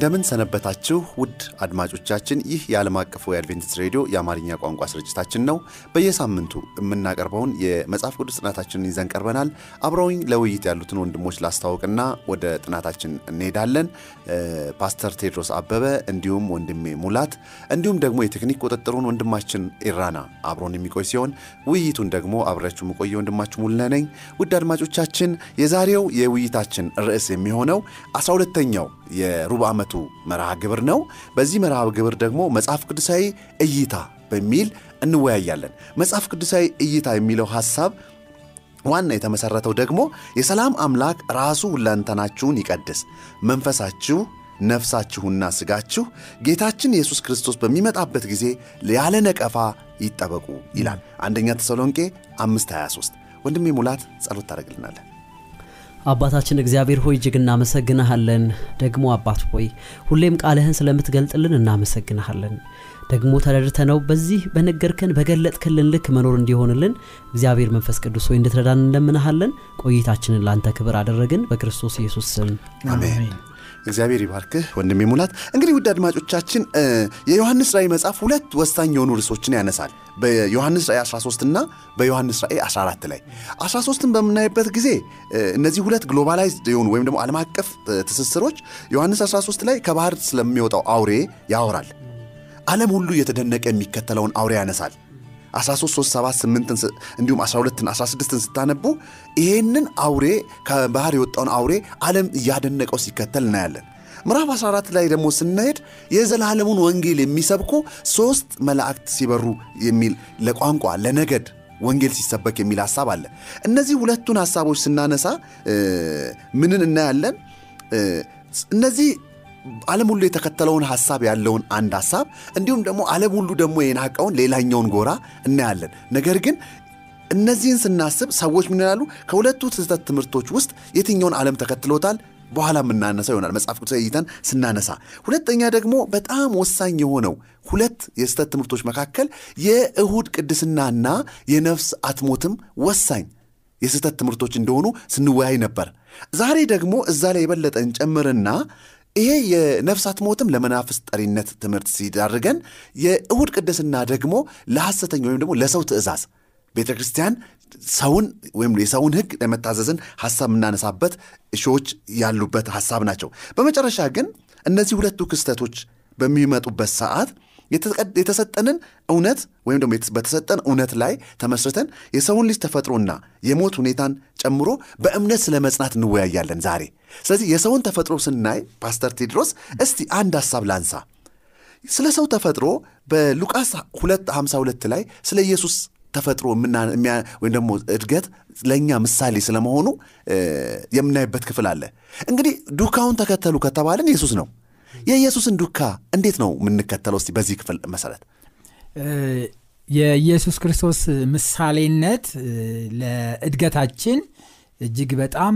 እንደምን ሰነበታችሁ ውድ አድማጮቻችን። ይህ የዓለም አቀፉ የአድቬንቲስት ሬዲዮ የአማርኛ ቋንቋ ስርጭታችን ነው። በየሳምንቱ የምናቀርበውን የመጽሐፍ ቅዱስ ጥናታችንን ይዘን ቀርበናል። አብረውኝ ለውይይት ያሉትን ወንድሞች ላስታውቅና ወደ ጥናታችን እንሄዳለን። ፓስተር ቴድሮስ አበበ እንዲሁም ወንድሜ ሙላት እንዲሁም ደግሞ የቴክኒክ ቁጥጥሩን ወንድማችን ኢራና አብሮን የሚቆይ ሲሆን ውይይቱን ደግሞ አብሬያችሁ የምቆየ ወንድማችሁ ሙሉነህ ነኝ። ውድ አድማጮቻችን የዛሬው የውይይታችን ርዕስ የሚሆነው 12ተኛው የሩብ ዓመቱ መርሃ ግብር ነው። በዚህ መርሃ ግብር ደግሞ መጽሐፍ ቅዱሳዊ እይታ በሚል እንወያያለን። መጽሐፍ ቅዱሳዊ እይታ የሚለው ሐሳብ ዋና የተመሠረተው ደግሞ የሰላም አምላክ ራሱ ሁለንተናችሁን ይቀድስ፣ መንፈሳችሁ ነፍሳችሁና ሥጋችሁ ጌታችን ኢየሱስ ክርስቶስ በሚመጣበት ጊዜ ያለ ነቀፋ ይጠበቁ ይላል። አንደኛ ተሰሎንቄ 523 ወንድሜ ሙላት ጸሎት ታደርግልናለን። አባታችን እግዚአብሔር ሆይ እጅግ እናመሰግንሃለን። ደግሞ አባት ሆይ ሁሌም ቃልህን ስለምትገልጥልን እናመሰግንሃለን። ደግሞ ተረድተነው በዚህ በነገርከን በገለጥክልን ልክ መኖር እንዲሆንልን እግዚአብሔር መንፈስ ቅዱስ ሆይ እንድትረዳን እንለምንሃለን። ቆይታችንን ለአንተ ክብር አደረግን በክርስቶስ ኢየሱስ ስም አሜን። እግዚአብሔር ይባርክህ ወንድሜ ሙላት። እንግዲህ ውድ አድማጮቻችን የዮሐንስ ራእይ መጽሐፍ ሁለት ወሳኝ የሆኑ ርዕሶችን ያነሳል። በዮሐንስ ራእይ 13 እና በዮሐንስ ራእይ 14 ላይ 13ን በምናይበት ጊዜ እነዚህ ሁለት ግሎባላይዝድ የሆኑ ወይም ደግሞ ዓለም አቀፍ ትስስሮች ዮሐንስ 13 ላይ ከባህር ስለሚወጣው አውሬ ያወራል። ዓለም ሁሉ እየተደነቀ የሚከተለውን አውሬ ያነሳል። 1338 እንዲሁም 12 16ን ስታነቡ ይሄንን አውሬ ከባህር የወጣውን አውሬ ዓለም እያደነቀው ሲከተል እናያለን። ምዕራፍ 14 ላይ ደግሞ ስናሄድ የዘላለሙን ወንጌል የሚሰብኩ ሦስት መላእክት ሲበሩ የሚል ለቋንቋ ለነገድ ወንጌል ሲሰበክ የሚል ሐሳብ አለ። እነዚህ ሁለቱን ሐሳቦች ስናነሳ ምንን እናያለን? እነዚህ ዓለም ሁሉ የተከተለውን ሐሳብ ያለውን አንድ ሐሳብ እንዲሁም ደግሞ ዓለም ሁሉ ደግሞ የናቀውን ሌላኛውን ጎራ እናያለን። ነገር ግን እነዚህን ስናስብ ሰዎች ምን ይላሉ? ከሁለቱ ስህተት ትምህርቶች ውስጥ የትኛውን ዓለም ተከትሎታል? በኋላ የምናነሳው ይሆናል መጽሐፍ ቅዱስ እይተን ስናነሳ። ሁለተኛ ደግሞ በጣም ወሳኝ የሆነው ሁለት የስህተት ትምህርቶች መካከል የእሁድ ቅድስናና የነፍስ አትሞትም ወሳኝ የስህተት ትምህርቶች እንደሆኑ ስንወያይ ነበር። ዛሬ ደግሞ እዛ ላይ የበለጠ እንጨምርና ይሄ የነፍስ አትሞትም ለመናፍስት ጠሪነት ትምህርት ሲዳርገን የእሁድ ቅድስና ደግሞ ለሐሰተኛ ወይም ደግሞ ለሰው ትእዛዝ ቤተ ክርስቲያን ሰውን ወይም የሰውን ሕግ ለመታዘዝን ሐሳብ የምናነሳበት እሾዎች ያሉበት ሐሳብ ናቸው። በመጨረሻ ግን እነዚህ ሁለቱ ክስተቶች በሚመጡበት ሰዓት የተሰጠንን እውነት ወይም ደግሞ በተሰጠን እውነት ላይ ተመስርተን የሰውን ልጅ ተፈጥሮና የሞት ሁኔታን ጨምሮ በእምነት ስለ መጽናት እንወያያለን ዛሬ። ስለዚህ የሰውን ተፈጥሮ ስናይ ፓስተር ቴድሮስ እስቲ አንድ ሐሳብ ላንሳ። ስለ ሰው ተፈጥሮ በሉቃስ 252 ላይ ስለ ኢየሱስ ተፈጥሮ ወይም ደግሞ እድገት ለእኛ ምሳሌ ስለመሆኑ የምናይበት ክፍል አለ። እንግዲህ ዱካውን ተከተሉ ከተባልን ኢየሱስ ነው። የኢየሱስን ዱካ እንዴት ነው የምንከተለው? እስቲ በዚህ ክፍል መሰረት የኢየሱስ ክርስቶስ ምሳሌነት ለእድገታችን እጅግ በጣም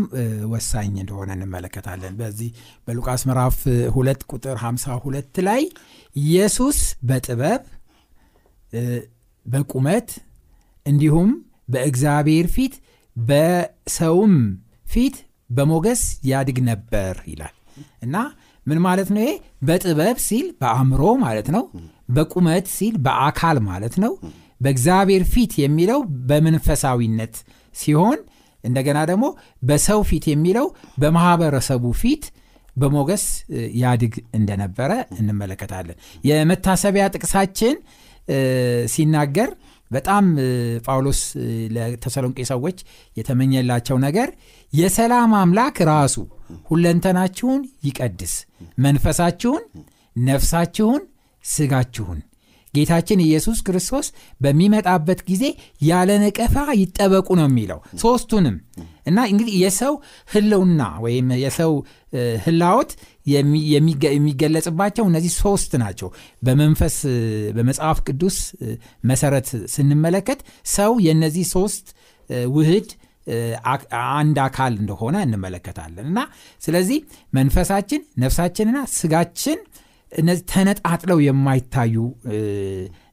ወሳኝ እንደሆነ እንመለከታለን። በዚህ በሉቃስ ምዕራፍ ሁለት ቁጥር 52 ላይ ኢየሱስ በጥበብ በቁመት እንዲሁም በእግዚአብሔር ፊት በሰውም ፊት በሞገስ ያድግ ነበር ይላል እና ምን ማለት ነው? ይሄ በጥበብ ሲል በአእምሮ ማለት ነው። በቁመት ሲል በአካል ማለት ነው። በእግዚአብሔር ፊት የሚለው በመንፈሳዊነት ሲሆን እንደገና ደግሞ በሰው ፊት የሚለው በማህበረሰቡ ፊት በሞገስ ያድግ እንደነበረ እንመለከታለን። የመታሰቢያ ጥቅሳችን ሲናገር በጣም ጳውሎስ ለተሰሎንቄ ሰዎች የተመኘላቸው ነገር የሰላም አምላክ ራሱ ሁለንተናችሁን ይቀድስ፣ መንፈሳችሁን፣ ነፍሳችሁን፣ ስጋችሁን ጌታችን ኢየሱስ ክርስቶስ በሚመጣበት ጊዜ ያለ ነቀፋ ይጠበቁ ነው የሚለው። ሶስቱንም እና እንግዲህ የሰው ህልውና ወይም የሰው ህላወት የሚገለጽባቸው እነዚህ ሶስት ናቸው። በመንፈስ በመጽሐፍ ቅዱስ መሰረት ስንመለከት ሰው የነዚህ ሶስት ውህድ አንድ አካል እንደሆነ እንመለከታለን። እና ስለዚህ መንፈሳችን ነፍሳችንና ስጋችን እነዚህ ተነጣጥለው የማይታዩ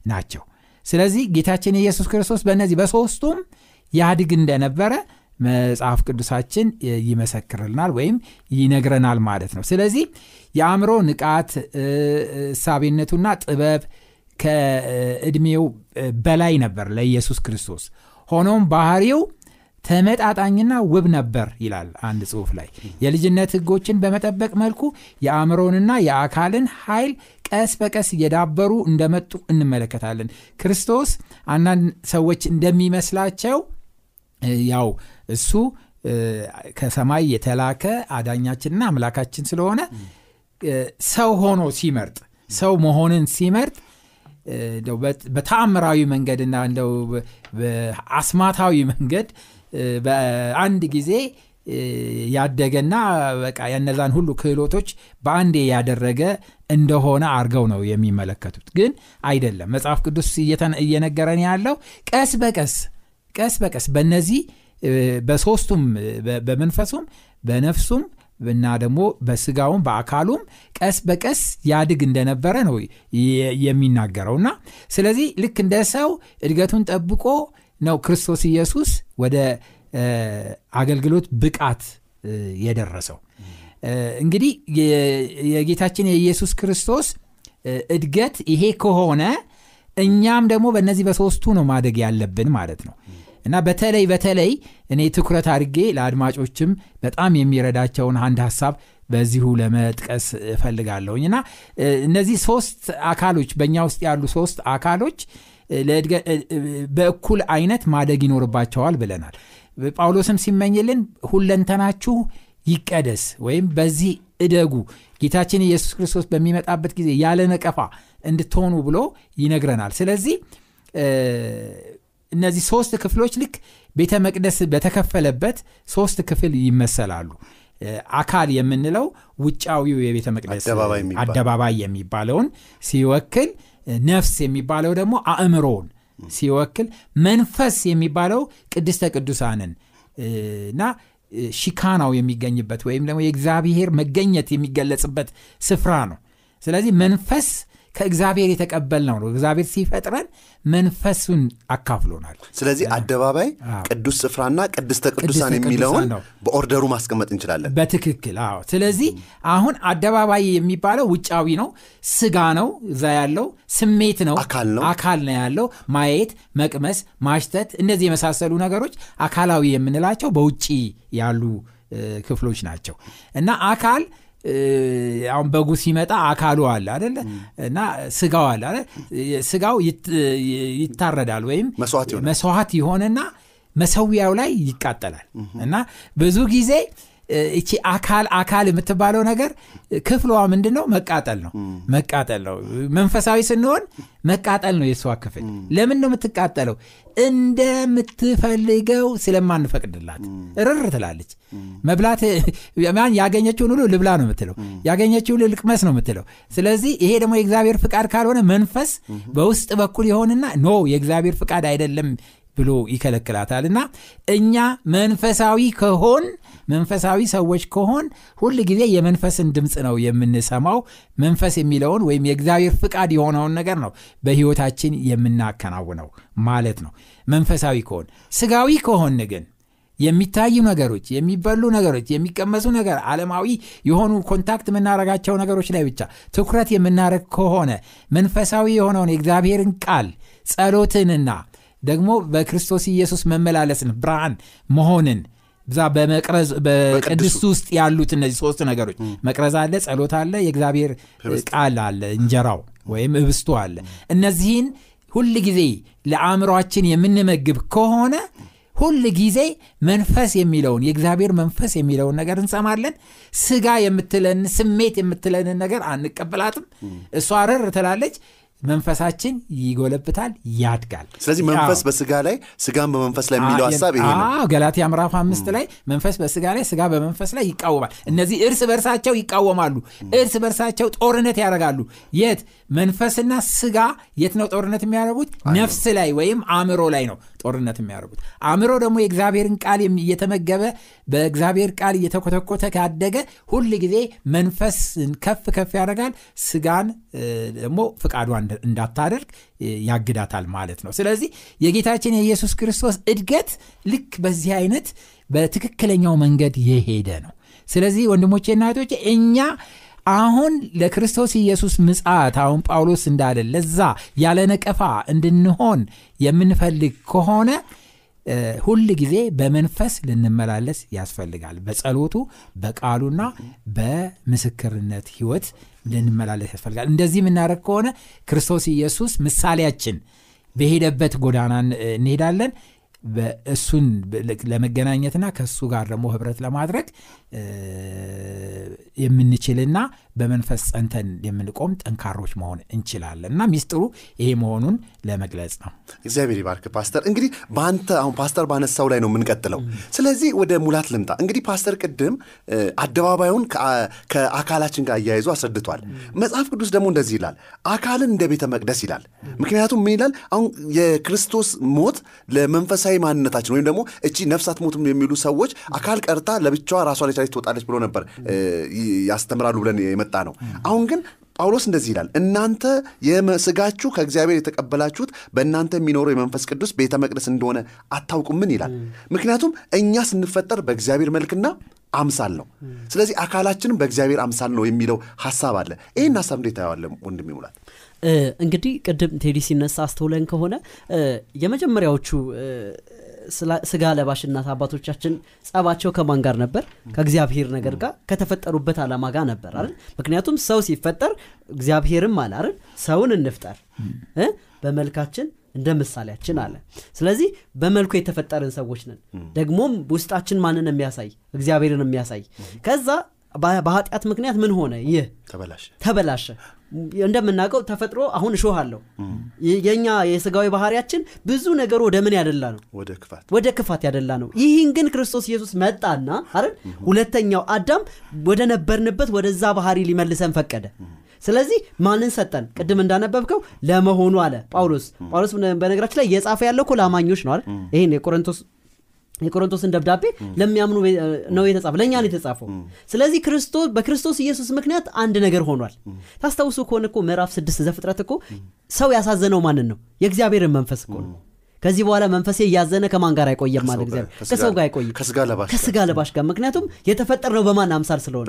ናቸው። ስለዚህ ጌታችን ኢየሱስ ክርስቶስ በእነዚህ በሶስቱም ያድግ እንደነበረ መጽሐፍ ቅዱሳችን ይመሰክርልናል ወይም ይነግረናል ማለት ነው። ስለዚህ የአእምሮ ንቃት እሳቤነቱና ጥበብ ከእድሜው በላይ ነበር ለኢየሱስ ክርስቶስ። ሆኖም ባህሪው ተመጣጣኝና ውብ ነበር ይላል አንድ ጽሑፍ ላይ። የልጅነት ህጎችን በመጠበቅ መልኩ የአእምሮንና የአካልን ኃይል ቀስ በቀስ እየዳበሩ እንደመጡ እንመለከታለን። ክርስቶስ አንዳንድ ሰዎች እንደሚመስላቸው ያው እሱ ከሰማይ የተላከ አዳኛችንና አምላካችን ስለሆነ ሰው ሆኖ ሲመርጥ ሰው መሆንን ሲመርጥ በተአምራዊ መንገድና እንደው በአስማታዊ መንገድ በአንድ ጊዜ ያደገና በቃ የነዛን ሁሉ ክህሎቶች በአንዴ ያደረገ እንደሆነ አድርገው ነው የሚመለከቱት። ግን አይደለም። መጽሐፍ ቅዱስ እየነገረን ያለው ቀስ በቀስ ቀስ በቀስ በነዚህ በሶስቱም በመንፈሱም በነፍሱም እና ደግሞ በስጋውም በአካሉም ቀስ በቀስ ያድግ እንደነበረ ነው የሚናገረው። እና ስለዚህ ልክ እንደ ሰው እድገቱን ጠብቆ ነው ክርስቶስ ኢየሱስ ወደ አገልግሎት ብቃት የደረሰው። እንግዲህ የጌታችን የኢየሱስ ክርስቶስ እድገት ይሄ ከሆነ እኛም ደግሞ በእነዚህ በሶስቱ ነው ማደግ ያለብን ማለት ነው እና በተለይ በተለይ እኔ ትኩረት አድርጌ ለአድማጮችም በጣም የሚረዳቸውን አንድ ሀሳብ በዚሁ ለመጥቀስ እፈልጋለሁኝ። እና እነዚህ ሶስት አካሎች በእኛ ውስጥ ያሉ ሶስት አካሎች በእኩል አይነት ማደግ ይኖርባቸዋል ብለናል። ጳውሎስም ሲመኝልን ሁለንተናችሁ ይቀደስ ወይም በዚህ እደጉ ጌታችን ኢየሱስ ክርስቶስ በሚመጣበት ጊዜ ያለ ነቀፋ እንድትሆኑ ብሎ ይነግረናል። ስለዚህ እነዚህ ሶስት ክፍሎች ልክ ቤተ መቅደስ በተከፈለበት ሶስት ክፍል ይመሰላሉ። አካል የምንለው ውጫዊው የቤተ መቅደስ አደባባይ የሚባለውን ሲወክል ነፍስ የሚባለው ደግሞ አእምሮውን ሲወክል መንፈስ የሚባለው ቅድስተ ቅዱሳንን እና ሺካናው የሚገኝበት ወይም ደግሞ የእግዚአብሔር መገኘት የሚገለጽበት ስፍራ ነው። ስለዚህ መንፈስ ከእግዚአብሔር የተቀበልነው ነው። እግዚአብሔር ሲፈጥረን መንፈሱን አካፍሎናል። ስለዚህ አደባባይ ቅዱስ ስፍራና ቅድስተ ቅዱሳን የሚለውን በኦርደሩ ማስቀመጥ እንችላለን። በትክክል አዎ። ስለዚህ አሁን አደባባይ የሚባለው ውጫዊ ነው ስጋ ነው እዛ ያለው ስሜት ነው አካል ነው። አካል ነው ያለው። ማየት መቅመስ ማሽተት እነዚህ የመሳሰሉ ነገሮች አካላዊ የምንላቸው በውጭ ያሉ ክፍሎች ናቸው። እና አካል አሁን በጉ ሲመጣ አካሉ አለ አደለ እና ስጋው አለ ስጋው ይታረዳል ወይም መስዋዕት ይሆንና መሰዊያው ላይ ይቃጠላል። እና ብዙ ጊዜ እቺ አካል አካል የምትባለው ነገር ክፍሏ ምንድን ነው መቃጠል ነው። መቃጠል ነው። መንፈሳዊ ስንሆን መቃጠል ነው የእሷ ክፍል። ለምን ነው የምትቃጠለው? እንደምትፈልገው ስለማንፈቅድላት። ርር ትላለች። መብላት ያገኘችውን ሁሉ ልብላ ነው የምትለው። ያገኘችውን ልቅመስ ነው የምትለው። ስለዚህ ይሄ ደግሞ የእግዚአብሔር ፍቃድ ካልሆነ መንፈስ በውስጥ በኩል የሆንና ኖ የእግዚአብሔር ፍቃድ አይደለም ብሎ ይከለክላታል። እና እኛ መንፈሳዊ ከሆን መንፈሳዊ ሰዎች ከሆን ሁል ጊዜ የመንፈስን ድምፅ ነው የምንሰማው። መንፈስ የሚለውን ወይም የእግዚአብሔር ፍቃድ የሆነውን ነገር ነው በህይወታችን የምናከናውነው ማለት ነው። መንፈሳዊ ከሆን ስጋዊ ከሆን ግን የሚታዩ ነገሮች የሚበሉ ነገሮች የሚቀመሱ ነገር ዓለማዊ የሆኑ contact የምናረጋቸው ነገሮች ላይ ብቻ ትኩረት የምናደረግ ከሆነ መንፈሳዊ የሆነውን የእግዚአብሔርን ቃል ጸሎትንና ደግሞ በክርስቶስ ኢየሱስ መመላለስን ብርሃን መሆንን ብዛ በመቅረዝ በቅድስት ውስጥ ያሉት እነዚህ ሶስት ነገሮች መቅረዝ አለ ጸሎት አለ የእግዚአብሔር ቃል አለ እንጀራው ወይም እብስቱ አለ። እነዚህን ሁል ጊዜ ለአእምሯችን የምንመግብ ከሆነ ሁል ጊዜ መንፈስ የሚለውን የእግዚአብሔር መንፈስ የሚለውን ነገር እንሰማለን። ስጋ የምትለን ስሜት የምትለንን ነገር አንቀበላትም። እሷ ረር ትላለች መንፈሳችን ይጎለብታል፣ ያድጋል። ስለዚህ መንፈስ በስጋ ላይ ስጋን በመንፈስ ላይ የሚለው ሀሳብ ይሄ ነው። ገላትያ ምዕራፍ አምስት ላይ መንፈስ በስጋ ላይ ስጋ በመንፈስ ላይ ይቃወማል። እነዚህ እርስ በርሳቸው ይቃወማሉ፣ እርስ በርሳቸው ጦርነት ያደርጋሉ። የት መንፈስና ስጋ የት ነው ጦርነት የሚያደርጉት? ነፍስ ላይ ወይም አእምሮ ላይ ነው ጦርነት የሚያደርጉት። አእምሮ ደግሞ የእግዚአብሔርን ቃል እየተመገበ በእግዚአብሔር ቃል እየተኮተኮተ ካደገ ሁል ጊዜ መንፈስን ከፍ ከፍ ያደርጋል፣ ስጋን ደግሞ ፍቃዷ እንዳታደርግ ያግዳታል ማለት ነው። ስለዚህ የጌታችን የኢየሱስ ክርስቶስ እድገት ልክ በዚህ አይነት በትክክለኛው መንገድ የሄደ ነው። ስለዚህ ወንድሞቼና እህቶቼ እኛ አሁን ለክርስቶስ ኢየሱስ ምጽአት አሁን ጳውሎስ እንዳለ ለዛ ያለ ነቀፋ እንድንሆን የምንፈልግ ከሆነ ሁል ጊዜ በመንፈስ ልንመላለስ ያስፈልጋል። በጸሎቱ በቃሉና በምስክርነት ህይወት ልንመላለስ ያስፈልጋል። እንደዚህ የምናደርግ ከሆነ ክርስቶስ ኢየሱስ ምሳሌያችን በሄደበት ጎዳና እንሄዳለን። በእሱን ለመገናኘትና ከእሱ ጋር ደግሞ ህብረት ለማድረግ የምንችልና በመንፈስ ጸንተን የምንቆም ጠንካሮች መሆን እንችላለን እና ሚስጥሩ ይሄ መሆኑን ለመግለጽ ነው። እግዚአብሔር ይባርክ ፓስተር። እንግዲህ በአንተ አሁን ፓስተር ባነሳው ላይ ነው የምንቀጥለው። ስለዚህ ወደ ሙላት ልምጣ። እንግዲህ ፓስተር ቅድም አደባባዩን ከአ- ከአካላችን ጋር አያይዞ አስረድቷል። መጽሐፍ ቅዱስ ደግሞ እንደዚህ ይላል፣ አካልን እንደ ቤተ መቅደስ ይላል። ምክንያቱም ምን ይላል? አሁን የክርስቶስ ሞት ለመንፈሳዊ ማንነታችን ወይም ደግሞ እቺ ነፍስ አትሞትም የሚሉ ሰዎች አካል ቀርታ ለብቻዋ ራሷን የቻለች ትወጣለች ብሎ ነበር ያስተምራሉ ብለን የመጣ ነው። አሁን ግን ጳውሎስ እንደዚህ ይላል፣ እናንተ የስጋችሁ ከእግዚአብሔር የተቀበላችሁት በእናንተ የሚኖረው የመንፈስ ቅዱስ ቤተ መቅደስ እንደሆነ አታውቁምን ይላል። ምክንያቱም እኛ ስንፈጠር በእግዚአብሔር መልክና አምሳል ነው። ስለዚህ አካላችንም በእግዚአብሔር አምሳል ነው የሚለው ሀሳብ አለ። ይህን ሀሳብ እንዴት ታየዋለህ ወንድም ይሙላል? እንግዲህ ቅድም ቴዲ ሲነሳ አስተውለን ከሆነ የመጀመሪያዎቹ ስጋ ለባሽ እናት አባቶቻችን ጸባቸው ከማን ጋር ነበር? ከእግዚአብሔር ነገር ጋር ከተፈጠሩበት ዓላማ ጋር ነበር አይደል? ምክንያቱም ሰው ሲፈጠር እግዚአብሔርም አለ አይደል? ሰውን እንፍጠር? በመልካችን እንደ ምሳሌያችን አለ። ስለዚህ በመልኩ የተፈጠርን ሰዎች ነን። ደግሞም ውስጣችን ማንን የሚያሳይ እግዚአብሔርን የሚያሳይ ከዛ በኃጢአት ምክንያት ምን ሆነ? ይህ ተበላሸ። እንደምናውቀው ተፈጥሮ አሁን እሾህ አለው። የ- የእኛ የስጋዊ ባህሪያችን ብዙ ነገሩ ወደ ምን ያደላ ነው? ወደ ክፋት ወደ ክፋት ያደላ ነው። ይህን ግን ክርስቶስ ኢየሱስ መጣና አይደል ሁለተኛው አዳም ወደ ነበርንበት ወደዛ ባህሪ ሊመልሰን ፈቀደ። ስለዚህ ማንን ሰጠን? ቅድም እንዳነበብከው ለመሆኑ አለ ጳውሎስ። ጳውሎስ በነገራችን ላይ እየጻፈ ያለው እኮ ለአማኞች ነው አይደል? ይህን የቆሮንቶስ የቆሮንቶስን ደብዳቤ ለሚያምኑ ነው የተጻፈ ለእኛ ነው የተጻፈው። ስለዚህ ክርስቶስ በክርስቶስ ኢየሱስ ምክንያት አንድ ነገር ሆኗል። ታስታውሱ ከሆነ እኮ ምዕራፍ ስድስት ዘፍጥረት እኮ ሰው ያሳዘነው ማንን ነው? የእግዚአብሔርን መንፈስ እኮ ነው። ከዚህ በኋላ መንፈሴ እያዘነ ከማን ጋር አይቆየም ማለት እግዚአብሔር። ከሰው ጋር አይቆይም። ከስጋ ለባሽ ጋር። ምክንያቱም የተፈጠርነው በማን አምሳል ስለሆነ።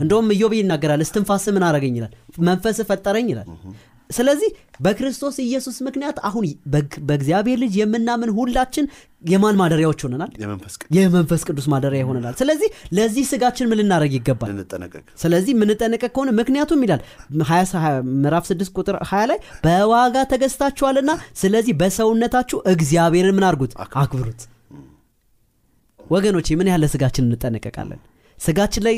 እንደውም ኢዮብ ይናገራል እስትንፋስ ምን አረገኝ ይላል። መንፈስ ፈጠረኝ? ይላል ስለዚህ በክርስቶስ ኢየሱስ ምክንያት አሁን በእግዚአብሔር ልጅ የምናምን ሁላችን የማን ማደሪያዎች ሆነናል? የመንፈስ ቅዱስ። ማደሪያ ይሆነናል። ስለዚህ ለዚህ ስጋችን ምን ልናደረግ ይገባል? ስለዚህ የምንጠነቀቅ ከሆነ ምክንያቱም ይላል 20 ምዕራፍ 6 ቁጥር 20 ላይ በዋጋ ተገዝታችኋልና ስለዚህ በሰውነታችሁ እግዚአብሔርን ምን አድርጉት? አክብሩት። ወገኖቼ ምን ያህል ለስጋችን እንጠነቀቃለን ስጋችን ላይ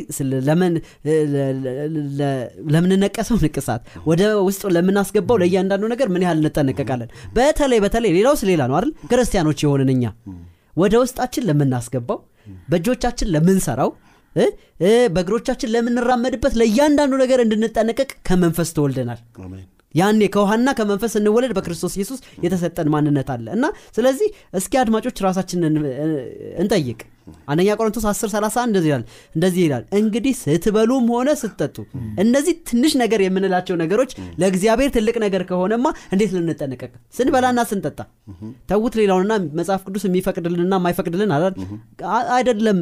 ለምንነቀሰው ንቅሳት ወደ ውስጥ ለምናስገባው ለእያንዳንዱ ነገር ምን ያህል እንጠነቀቃለን? በተለይ በተለይ ሌላውስ ሌላ ነው አይደል? ክርስቲያኖች የሆንን እኛ ወደ ውስጣችን ለምናስገባው በእጆቻችን ለምንሰራው በእግሮቻችን ለምንራመድበት ለእያንዳንዱ ነገር እንድንጠነቀቅ ከመንፈስ ተወልደናል ያኔ ከውሃና ከመንፈስ እንወለድ በክርስቶስ ኢየሱስ የተሰጠን ማንነት አለ። እና ስለዚህ እስኪ አድማጮች ራሳችንን እንጠይቅ። አንደኛ ቆሮንቶስ 10 31 እንደዚህ ይላል እንደዚህ ይላል እንግዲህ ስትበሉም ሆነ ስትጠጡ እነዚህ ትንሽ ነገር የምንላቸው ነገሮች ለእግዚአብሔር ትልቅ ነገር ከሆነማ እንዴት ልንጠነቀቅ? ስንበላና ስንጠጣ። ተዉት ሌላውንና መጽሐፍ ቅዱስ የሚፈቅድልንና የማይፈቅድልን አይደለም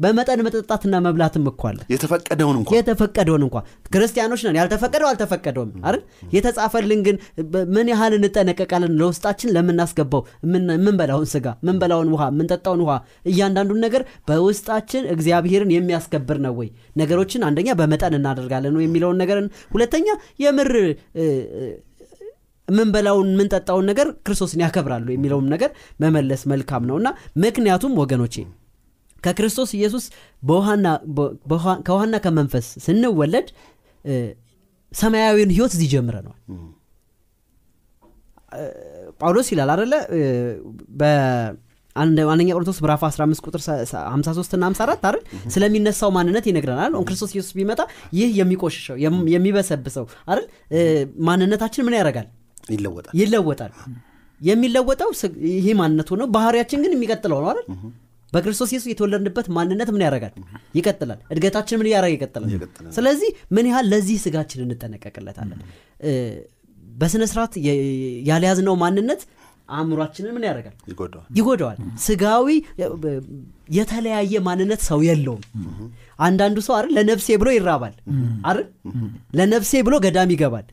በመጠን መጠጣትና መብላትም እኮ አለ። የተፈቀደውን እንኳን። የተፈቀደውን እንኳ ክርስቲያኖች ነን። ያልተፈቀደው አልተፈቀደውም አይደል? የተጻፈልን ግን ምን ያህል እንጠነቀቃለን? ለውስጣችን ለምናስገባው የምን- የምንበላውን ስጋ የምንበላውን ውሃ የምንጠጣውን ውሃ እያንዳንዱን ነገር በውስጣችን እግዚአብሔርን የሚያስከብር ነው ወይ? ነገሮችን አንደኛ በመጠን እናደርጋለን የሚለውን ነገር ሁለተኛ የምር የምንበላውን የምንጠጣውን ነገር ክርስቶስን ያከብራሉ የሚለውም ነገር መመለስ መልካም ነው። እና ምክንያቱም ወገኖቼ ከክርስቶስ ኢየሱስ ከውሃና ከመንፈስ ስንወለድ ሰማያዊውን ህይወት እዚህ ጀምረነዋል ጳውሎስ ይላል አደለ በአንደኛ ቆሮንቶስ ምዕራፍ 15 ቁጥር 53 እና 54 አይደል? ስለሚነሳው ማንነት ይነግረናል። አሁን ክርስቶስ ኢየሱስ ቢመጣ ይህ የሚቆሽሸው የሚበሰብሰው አይደል? ማንነታችን ምን ያደርጋል? ይለወጣል። ይለወጣል። የሚለወጠው ይሄ ማንነት ሆነው ባህሪያችን ግን የሚቀጥለው ነው አይደል በክርስቶስ ኢየሱስ የተወለድንበት ማንነት ምን ያደርጋል? ይቀጥላል። እድገታችን ምን እያደረገ ይቀጥላል? ስለዚህ ምን ያህል ለዚህ ስጋችን እንጠነቀቅለታለን? በስነ ስርዓት ያልያዝነው ማንነት አእምሯችንን ምን ያደርጋል? ይጎዳዋል። ስጋዊ የተለያየ ማንነት ሰው የለውም። አንዳንዱ ሰው አይደል ለነፍሴ ብሎ ይራባል። አይደል? ለነፍሴ ብሎ ገዳም ይገባል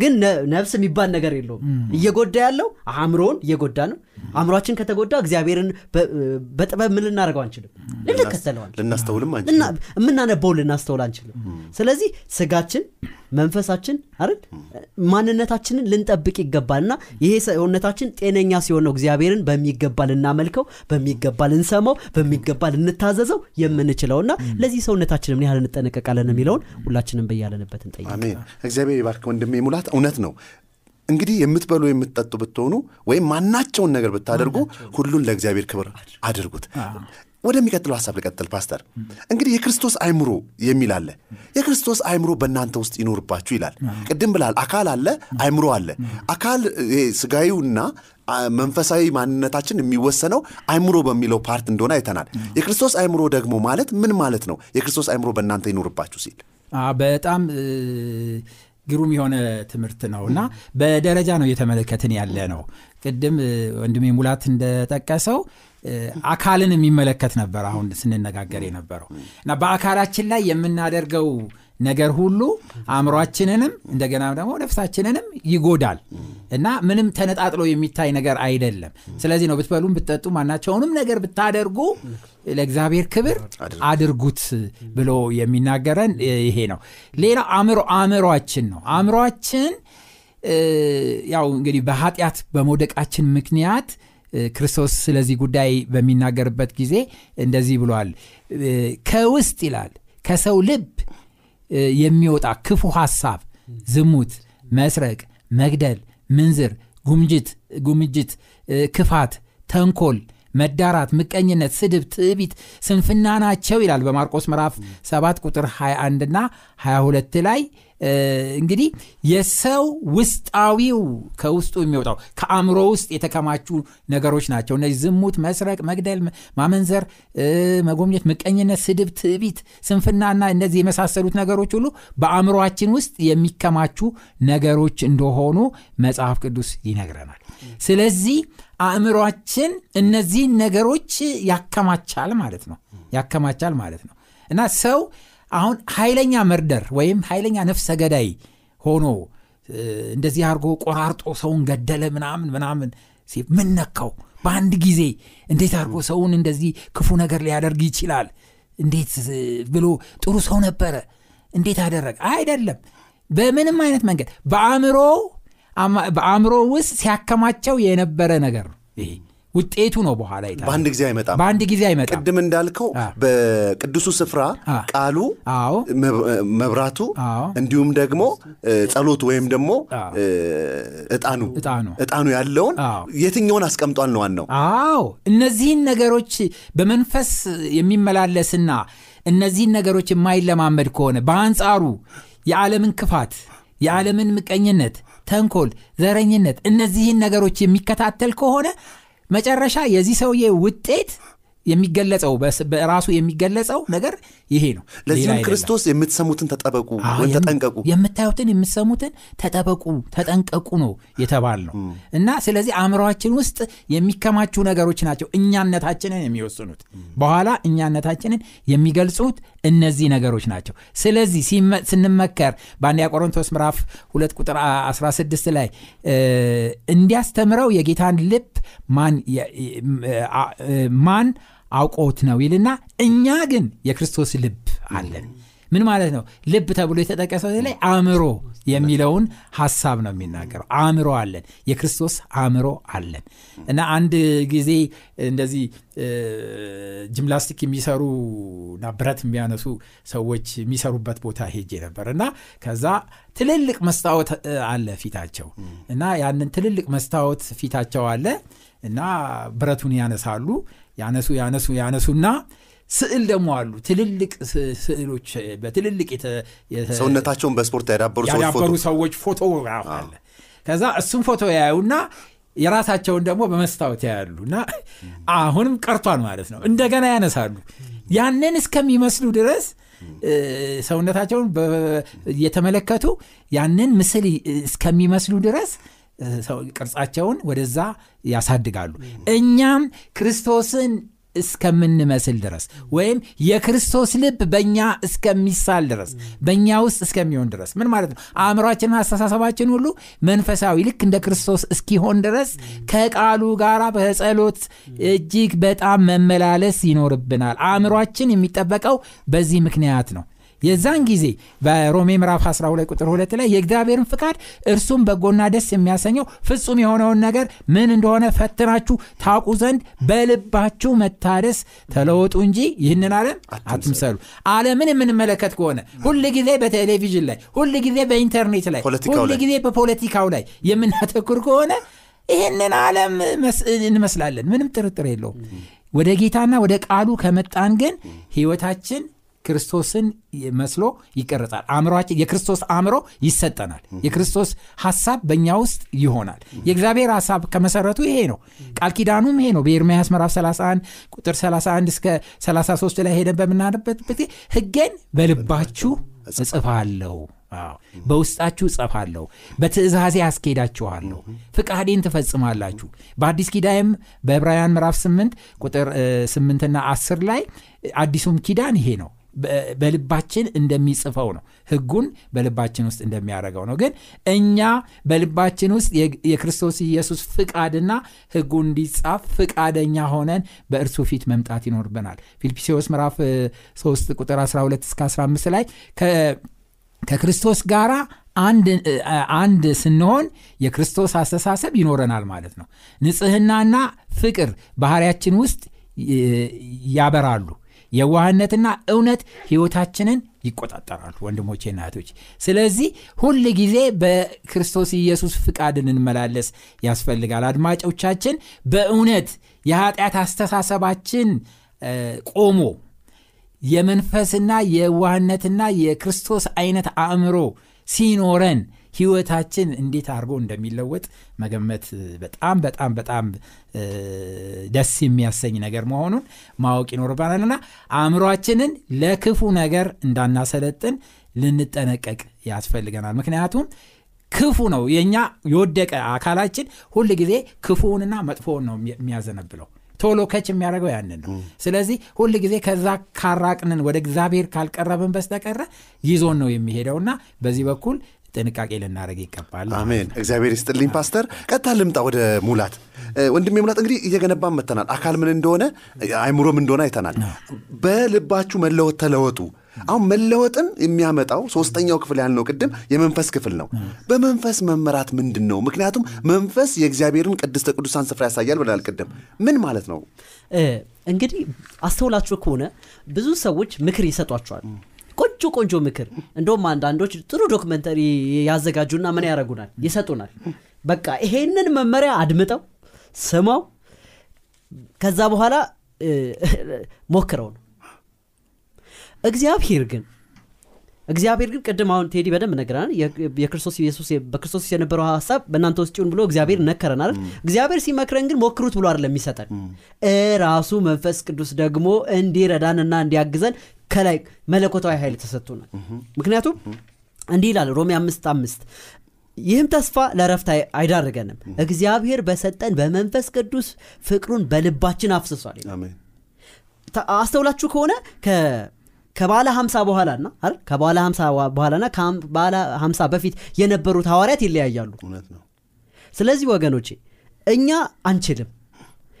ግን ነፍስ የሚባል ነገር የለውም። እየጎዳ ያለው አእምሮውን እየጎዳ ነው። አእምሯችን ከተጎዳ እግዚአብሔርን በጥበብ ምን ልናደርገው አንችልም? ልንከተለው አንችልም። ልናስተውልም የምናነበው ልናስተውል አንችልም። ስለዚህ ስጋችን መንፈሳችን አይደል? ማንነታችንን ልንጠብቅ ይገባል። እና ይሄ ሰውነታችን ጤነኛ ሲሆን ነው እግዚአብሔርን በሚገባ ልናመልከው በሚገባ ልንሰማው በሚገባ ልንታዘዘው የምንችለው። እና ለዚህ ሰውነታችን ምን ያህል እንጠነቀቃለን የሚለውን ሁላችንም በያለንበት እንጠይቅ። አሜን። እግዚአብሔር ይባርክ ወንድሜ ሙላት። እውነት ነው። እንግዲህ የምትበሉ የምትጠጡ ብትሆኑ ወይም ማናቸውን ነገር ብታደርጉ ሁሉን ለእግዚአብሔር ክብር አድርጉት ወደሚቀጥለው ሀሳብ ልቀጥል ፓስተር። እንግዲህ የክርስቶስ አይምሮ የሚል አለ። የክርስቶስ አይምሮ በእናንተ ውስጥ ይኖርባችሁ ይላል። ቅድም ብላል አካል አለ አይምሮ አለ። አካል ስጋዊውና መንፈሳዊ ማንነታችን የሚወሰነው አይምሮ በሚለው part እንደሆነ አይተናል። የክርስቶስ አይምሮ ደግሞ ማለት ምን ማለት ነው? የክርስቶስ አይምሮ በእናንተ ይኖርባችሁ ሲል። በጣም ግሩም የሆነ ትምህርት ነው እና በደረጃ ነው እየተመለከትን ያለ ነው ቅድም ወንድሜ ሙላት እንደጠቀሰው አካልን የሚመለከት ነበር አሁን ስንነጋገር የነበረው። እና በአካላችን ላይ የምናደርገው ነገር ሁሉ አእምሯችንንም እንደገና ደግሞ ነፍሳችንንም ይጎዳል እና ምንም ተነጣጥሎ የሚታይ ነገር አይደለም። ስለዚህ ነው ብትበሉም ብትጠጡ ማናቸውንም ነገር ብታደርጉ ለእግዚአብሔር ክብር አድርጉት ብሎ የሚናገረን ይሄ ነው። ሌላው አእምሮ አእምሯችን ነው። አእምሯችን ያው እንግዲህ በኃጢአት በመውደቃችን ምክንያት ክርስቶስ ስለዚህ ጉዳይ በሚናገርበት ጊዜ እንደዚህ ብሏል። ከውስጥ ይላል ከሰው ልብ የሚወጣ ክፉ ሐሳብ ዝሙት መስረቅ መግደል ምንዝር ጉምጅት ጉምጅት ክፋት ተንኮል መዳራት ምቀኝነት ስድብ ትዕቢት ስንፍና ናቸው ይላል በማርቆስ ምዕራፍ 7 ቁጥር 21 እና 22 ላይ እንግዲህ የሰው ውስጣዊው ከውስጡ የሚወጣው ከአእምሮ ውስጥ የተከማቹ ነገሮች ናቸው። እነዚህ ዝሙት መስረቅ መግደል ማመንዘር መጎምኘት ምቀኝነት ስድብ ትዕቢት ስንፍናና እነዚህ የመሳሰሉት ነገሮች ሁሉ በአእምሮአችን ውስጥ የሚከማቹ ነገሮች እንደሆኑ መጽሐፍ ቅዱስ ይነግረናል። ስለዚህ አእምሯችን እነዚህን ነገሮች ያከማቻል ማለት ነው። ያከማቻል ማለት ነው። እና ሰው አሁን ኃይለኛ መርደር ወይም ኃይለኛ ነፍሰ ገዳይ ሆኖ እንደዚህ አድርጎ ቆራርጦ ሰውን ገደለ ምናምን ምናምን ምን ነካው? በአንድ ጊዜ እንዴት አድርጎ ሰውን እንደዚህ ክፉ ነገር ሊያደርግ ይችላል? እንዴት ብሎ ጥሩ ሰው ነበረ? እንዴት አደረገ? አይደለም። በምንም አይነት መንገድ በአእምሮ በአእምሮ ውስጥ ሲያከማቸው የነበረ ነገር ነው ይሄ ውጤቱ ነው በኋላ ይታያል። በአንድ ጊዜ አይመጣም። በአንድ ጊዜ አይመጣም። ቅድም እንዳልከው በቅዱሱ ስፍራ ቃሉ መብራቱ እንዲሁም ደግሞ ጸሎቱ ወይም ደግሞ እጣኑ እጣኑ ያለውን የትኛውን አስቀምጧል ነው ዋናው? አዎ እነዚህን ነገሮች በመንፈስ የሚመላለስና እነዚህን ነገሮች የማይለማመድ ከሆነ በአንጻሩ የዓለምን ክፋት የዓለምን ምቀኝነት ተንኮል ዘረኝነት እነዚህን ነገሮች የሚከታተል ከሆነ መጨረሻ የዚህ ሰውዬ ውጤት የሚገለጸው በራሱ የሚገለጸው ነገር ይሄ ነው። ለዚህም ክርስቶስ የምትሰሙትን ተጠበቁ ተጠንቀቁ። የምታዩትን የምትሰሙትን ተጠበቁ ተጠንቀቁ ነው የተባል ነው እና ስለዚህ አእምሯችን ውስጥ የሚከማቹ ነገሮች ናቸው እኛነታችንን የሚወስኑት። በኋላ እኛነታችንን የሚገልጹት እነዚህ ነገሮች ናቸው። ስለዚህ ስንመከር በአንደኛ ቆሮንቶስ ምዕራፍ ሁለት ቁጥር አ- 16 ላይ እንዲያስተምረው የጌታን ልብ ማን አውቆት ነው ይልና እኛ ግን የክርስቶስ ልብ አለን ምን ማለት ነው? ልብ ተብሎ የተጠቀሰው ላይ አእምሮ የሚለውን ሀሳብ ነው የሚናገረው። አእምሮ አለን። የክርስቶስ አእምሮ አለን። እና አንድ ጊዜ እንደዚህ ጂምናስቲክ የሚሰሩ እና ብረት የሚያነሱ ሰዎች የሚሰሩበት ቦታ ሄጄ ነበር። እና ከዛ ትልልቅ መስታወት አለ ፊታቸው። እና ያንን ትልልቅ መስታወት ፊታቸው አለ። እና ብረቱን ያነሳሉ። ያነሱ ያነሱ ያነሱና ስዕል ደግሞ አሉ። ትልልቅ ስዕሎች በትልልቅ ሰውነታቸውን በስፖርት ያዳበሩ ሰዎች ፎቶ አለ። ከዛ እሱም ፎቶ ያዩና የራሳቸውን ደግሞ በመስታወት ያያሉ። እና አሁንም ቀርቷል ማለት ነው። እንደገና ያነሳሉ። ያንን እስከሚመስሉ ድረስ ሰውነታቸውን እየተመለከቱ ያንን ምስል እስከሚመስሉ ድረስ ቅርጻቸውን ወደዛ ያሳድጋሉ። እኛም ክርስቶስን እስከምንመስል ድረስ ወይም የክርስቶስ ልብ በእኛ እስከሚሳል ድረስ በእኛ ውስጥ እስከሚሆን ድረስ ምን ማለት ነው? አእምሯችንና አስተሳሰባችን ሁሉ መንፈሳዊ ልክ እንደ ክርስቶስ እስኪሆን ድረስ ከቃሉ ጋር በጸሎት እጅግ በጣም መመላለስ ይኖርብናል። አእምሯችን የሚጠበቀው በዚህ ምክንያት ነው የዛን ጊዜ በሮሜ ምዕራፍ 12 ቁጥር 2 ላይ የእግዚአብሔርን ፍቃድ እርሱም በጎና ደስ የሚያሰኘው ፍጹም የሆነውን ነገር ምን እንደሆነ ፈትናችሁ ታውቁ ዘንድ በልባችሁ መታደስ ተለወጡ እንጂ ይህንን ዓለም አትምሰሉ። ዓለምን የምንመለከት ከሆነ ሁል ጊዜ በቴሌቪዥን ላይ ሁል ጊዜ በኢንተርኔት ላይ ሁል ጊዜ በፖለቲካው ላይ የምናተኩር ከሆነ ይህንን ዓለም እንመስላለን። ምንም ጥርጥር የለውም። ወደ ጌታና ወደ ቃሉ ከመጣን ግን ህይወታችን ክርስቶስን መስሎ ይቀረጻል አእምሯችን የክርስቶስ አእምሮ ይሰጠናል። የክርስቶስ ሀሳብ በእኛ ውስጥ ይሆናል። የእግዚአብሔር ሀሳብ ከመሰረቱ ይሄ ነው። ቃል ኪዳኑም ይሄ ነው። በኤርምያስ ምዕራፍ 31 ቁጥር 31 እስከ 33 ላይ ሄደን በምናነበት ህጌን በልባችሁ እጽፋለሁ። በውስጣችሁ እጸፋለሁ በትእዛዜ አስኬዳችኋለሁ። ፍቃዴን ትፈጽማላችሁ። በአዲስ ኪዳይም በዕብራውያን ምዕራፍ 8 ቁጥር 8ና 10 ላይ አዲሱም ኪዳን ይሄ ነው በልባችን እንደሚጽፈው ነው። ህጉን በልባችን ውስጥ እንደሚያደርገው ነው። ግን እኛ በልባችን ውስጥ የክርስቶስ ኢየሱስ ፍቃድና ህጉ እንዲጻፍ ፍቃደኛ ሆነን በእርሱ ፊት መምጣት ይኖርብናል። ፊልጵስዎስ ምዕራፍ 3 ቁጥር 12 እስከ 15 ላይ ከክርስቶስ ጋር አንድ ስንሆን የክርስቶስ አስተሳሰብ ይኖረናል ማለት ነው። ንጽህናና ፍቅር ባህሪያችን ውስጥ ያበራሉ የዋህነትና እውነት ህይወታችንን ይቆጣጠራሉ ወንድሞቼና እህቶች ስለዚህ ሁል ጊዜ በክርስቶስ ኢየሱስ ፍቃድ እንመላለስ ያስፈልጋል። አድማጮቻችን በእውነት የኃጢአት አስተሳሰባችን ቆሞ የመንፈስና የዋህነትና የክርስቶስ አይነት አእምሮ ሲኖረን ህይወታችን እንዴት አድርጎ እንደሚለወጥ መገመት በጣም በጣም በጣም ደስ የሚያሰኝ ነገር መሆኑን ማወቅ ይኖርባናልና አእምሯችንን ለክፉ ነገር እንዳናሰለጥን ልንጠነቀቅ ያስፈልገናል። ምክንያቱም ክፉ ነው። የእኛ የወደቀ አካላችን ሁል ጊዜ ክፉውንና መጥፎውን ነው የሚያዘነብለው። ቶሎ ከች የሚያደርገው ያንን ነው። ስለዚህ ሁል ጊዜ ከዛ ካራቅንን ወደ እግዚአብሔር ካልቀረብን በስተቀረ ይዞን ነው የሚሄደውና በዚህ በኩል ጥንቃቄ ልናደረግ ይገባል አሜን። እግዚአብሔር ይስጥልኝ ፓስተር። ቀጥታ ልምጣ ወደ ሙላት። ወንድሜ ሙላት እንግዲህ እየገነባን መተናል አካል ምን እንደሆነ አይምሮም እንደሆነ አይተናል። በልባችሁ መለወጥ ተለወጡ። አሁን መለወጥን የሚያመጣው ሶስተኛው ክፍል ያልነው ቅድም የመንፈስ ክፍል ነው። በመንፈስ መመራት ምንድን ነው ምክንያቱም መንፈስ የእግዚአብሔርን ቅድስተ ቅዱሳን ስፍራ ያሳያል ብለናል ቅድም። ምን ማለት ነው? እንግዲህ አስተውላችሁ ከሆነ ብዙ ሰዎች ምክር ይሰጧቸዋል ቆንጆ ቆንጆ ምክር። እንደውም አንዳንዶች ጥሩ ዶክመንተሪ ያዘጋጁና ምን ያደረጉናል ይሰጡናል። በቃ ይሄንን መመሪያ አድምጠው ስመው ከዛ በኋላ ሞክረው ነው። እግዚአብሔር ግን እግዚአብሔር ግን ቅድም አሁን ቴዲ በደንብ ነገረናል። የክርስቶስ ኢየሱስ በክርስቶስ የነበረው ሀሳብ በእናንተ ውስጥ ይሁን ብሎ እግዚአብሔር ነከረናል እግዚአብሔር ሲመክረን ግን ሞክሩት ብሎ አይደለም የሚሰጠን። ራሱ መንፈስ ቅዱስ ደግሞ እንዲረዳንና እንዲያግዘን ከላይ መለኮታዊ ኃይል ተሰጥቶናል። ምክንያቱም እንዲህ ይላል ሮሜ አምስት አምስት ይህም ተስፋ ለረፍት አይዳርገንም። እግዚአብሔር በሰጠን በመንፈስ ቅዱስ ፍቅሩን በልባችን አፍስሷል አስተውላችሁ ከሆነ ከባለ ሀምሳ በኋላና አይደል? ከባለ ሀምሳ በኋላና ከባለ ሀምሳ በፊት የነበሩት ሐዋርያት ይለያያሉ። ስለዚህ ወገኖቼ እኛ አንችልም።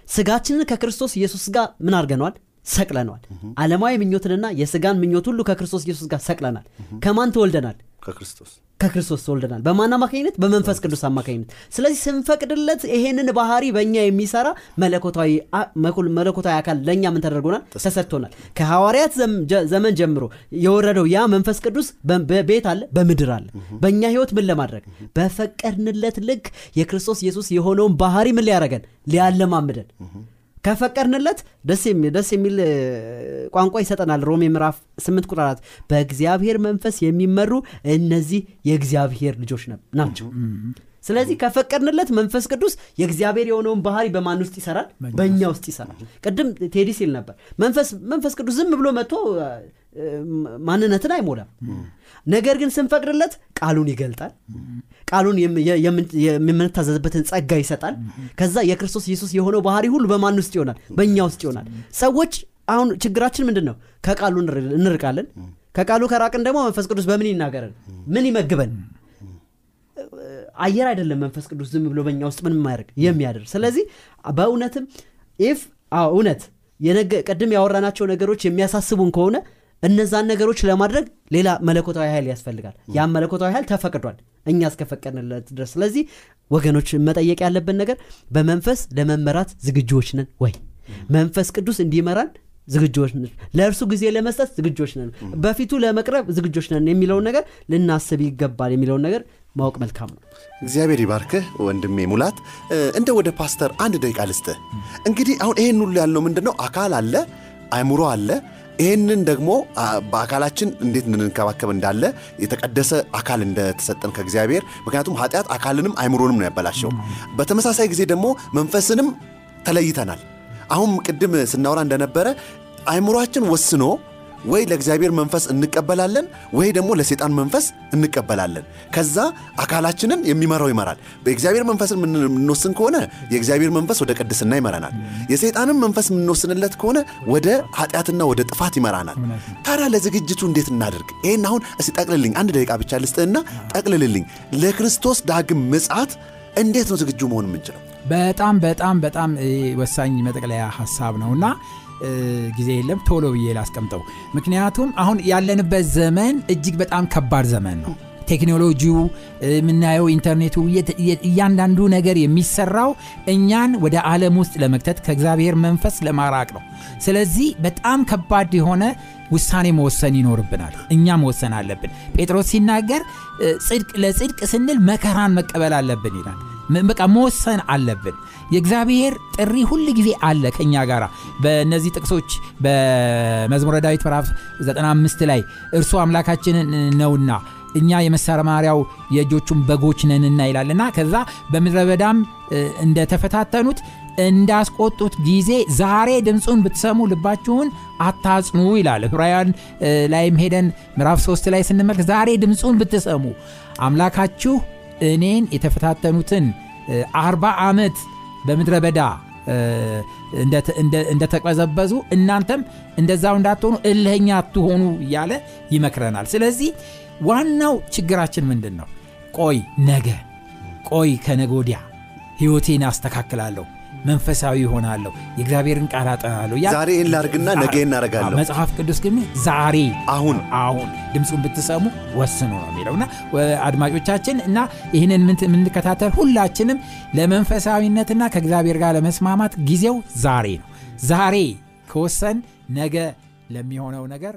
ስጋችንን ከክርስቶስ ኢየሱስ ጋር ምን አድርገነዋል? ሰቅለነዋል። ዓለማዊ ምኞትንና የስጋን ምኞት ሁሉ ከክርስቶስ ኢየሱስ ጋር ሰቅለናል። ከማን ተወልደናል? ከክርስቶስ ከክርስቶስ ተወልደናል። በማን አማካኝነት? በመንፈስ ቅዱስ አማካኝነት። ስለዚህ ስንፈቅድለት ይሄንን ባህሪ በእኛ የሚሰራ መለኮታዊ አካል ለእኛ ምን ተደርጎናል? ተሰጥቶናል። ከሐዋርያት ዘመን ጀምሮ የወረደው ያ መንፈስ ቅዱስ በቤት አለ በምድር አለ። በእኛ ህይወት ምን ለማድረግ? በፈቀድንለት ልክ የክርስቶስ ኢየሱስ የሆነውን ባህሪ ምን ሊያደረገን ሊያለማምደን ከፈቀድንለት ደስ የሚ- ደስ የሚል ቋንቋ ይሰጠናል። ሮሜ ምዕራፍ 8 ቁጥር 4 በእግዚአብሔር መንፈስ የሚመሩ እነዚህ የእግዚአብሔር ልጆች ናቸው ስለዚህ ከፈቀድንለት መንፈስ ቅዱስ የእግዚአብሔር የሆነውን ባህሪ በማን ውስጥ ይሰራል? በእኛ ውስጥ። ይሰራል። ቅድም ቴዲ ሲል ነበር መንፈስ መንፈስ ቅዱስ ዝም ብሎ መጥቶ ማንነትን አይሞላም። ነገር ግን ስንፈቅድለት ቃሉን ይገልጣል። ቃሉን የምንታዘዝበትን ጸጋ ይሰጣል። ከዛ የክርስቶስ ኢየሱስ የሆነው ባህሪ ሁሉ በማን ውስጥ ይሆናል? በእኛ ውስጥ ይሆናል። ሰዎች አሁን ችግራችን ምንድን ነው ከቃሉ እንር- እንርቃለን። ከቃሉ ከራቅን ደግሞ መንፈስ ቅዱስ በምን ይናገረን? ምን ይመግበን አየር አይደለም መንፈስ ቅዱስ ዝም ብሎ በእኛ ውስጥ ምን ማያደርግ የሚያደርግ። ስለዚህ በእውነትም ኢፍ እውነት ቅድም ያወራናቸው ነገሮች የሚያሳስቡን ከሆነ እነዛን ነገሮች ለማድረግ ሌላ መለኮታዊ ኃይል ያስፈልጋል። ያም መለኮታዊ ኃይል ተፈቅዷል። እኛ እስከፈቀድንለት ድረስ። ስለዚህ ወገኖች መጠየቅ ያለብን ነገር በመንፈስ ለመመራት ዝግጁዎች ነን ወይ? መንፈስ ቅዱስ እንዲመራን ዝግጆች ነን። ለእርሱ ጊዜ ለመስጠት ዝግጆች ነን። በፊቱ ለመቅረብ ዝግጆች ነን የሚለውን ነገር ልናስብ ይገባል የሚለውን ነገር ማወቅ መልካም ነው። እግዚአብሔር ይባርክህ ወንድሜ ሙላት። እንደ ወደ ፓስተር አንድ ደቂቃ ልስጥህ። እንግዲህ አሁን ይሄን ሁሉ ያልነው ምንድን ነው አካል አለ አእምሮ አለ። ይህንን ደግሞ በአካላችን እንዴት እንንከባከብ እንዳለ የተቀደሰ አካል እንደተሰጠን ከእግዚአብሔር። ምክንያቱም ኃጢአት አካልንም አይምሮንም ነው ያበላሸው። በተመሳሳይ ጊዜ ደግሞ መንፈስንም ተለይተናል አሁን ቅድም ስናወራ እንደነበረ አይምሯችን ወስኖ ወይ ለእግዚአብሔር መንፈስ እንቀበላለን ወይ ደግሞ ለሴጣን መንፈስ እንቀበላለን። ከዛ አካላችንን የሚመራው ይመራል። በእግዚአብሔር መንፈስን የምን- የምንወስን ከሆነ የእግዚአብሔር መንፈስ ወደ ቅድስና ይመራናል። የሰይጣንን መንፈስ የምንወስንለት ከሆነ ወደ ኃጢአትና ወደ ጥፋት ይመራናል። ታዲያ ለዝግጅቱ እንዴት እናደርግ ይህን አሁን እስቲ ጠቅልልኝ አንድ ደቂቃ ብቻ ልስጥህና ጠቅልልልኝ። ለክርስቶስ ዳግም ምጽአት እንዴት ነው ዝግጁ መሆን የምንችለው በጣም በጣም በጣም ወሳኝ መጠቅለያ ሀሳብ ነውና ጊዜ የለም። ቶሎ ብዬ ላስቀምጠው። ምክንያቱም አሁን ያለንበት ዘመን እጅግ በጣም ከባድ ዘመን ነው። ቴክኖሎጂው የምናየው ኢንተርኔቱ እያንዳንዱ ነገር የሚሰራው እኛን ወደ ዓለም ውስጥ ለመክተት ከእግዚአብሔር መንፈስ ለማራቅ ነው። ስለዚህ በጣም ከባድ የሆነ ውሳኔ መወሰን ይኖርብናል። እኛ መወሰን አለብን። ጴጥሮስ ሲናገር ጽድቅ ለጽድቅ ስንል መከራን መቀበል አለብን ይላል በቃ መወሰን አለብን። የእግዚአብሔር ጥሪ ሁል ጊዜ አለ ከእኛ ጋር በእነዚህ ጥቅሶች በመዝሙረ ዳዊት ምዕራፍ 95 ላይ እርሱ አምላካችንን ነውና እኛ የመሰማሪያው የእጆቹን በጎች ነንና ይላልና ከዛ በምድረ በዳም እንደተፈታተኑት እንዳስቆጡት ጊዜ ዛሬ ድምፁን ብትሰሙ ልባችሁን አታጽኑ ይላል። ዕብራውያን ላይም ሄደን ምዕራፍ 3 ላይ ስንመልክ ዛሬ ድምፁን ብትሰሙ አምላካችሁ እኔን የተፈታተኑትን አርባ ዓመት በምድረ በዳ እንደተቀዘበዙ እናንተም እንደዛው እንዳትሆኑ እልህኛ አትሆኑ እያለ ይመክረናል። ስለዚህ ዋናው ችግራችን ምንድን ነው? ቆይ ነገ ቆይ ከነገ ወዲያ ህይወቴን አስተካክላለሁ መንፈሳዊ ይሆናለሁ። የእግዚአብሔርን ቃል አጠናለሁ። ዛሬ ይህን ላርግና ነገ እናደርጋለሁ። መጽሐፍ ቅዱስ ግን ዛሬ አሁን አሁን ድምፁን ብትሰሙ ወስኑ ነው የሚለው እና ወ- አድማጮቻችን እና ይህንን የምንከታተል ሁላችንም ለመንፈሳዊነትና ከእግዚአብሔር ጋር ለመስማማት ጊዜው ዛሬ ነው። ዛሬ ከወሰን ነገ ለሚሆነው ነገር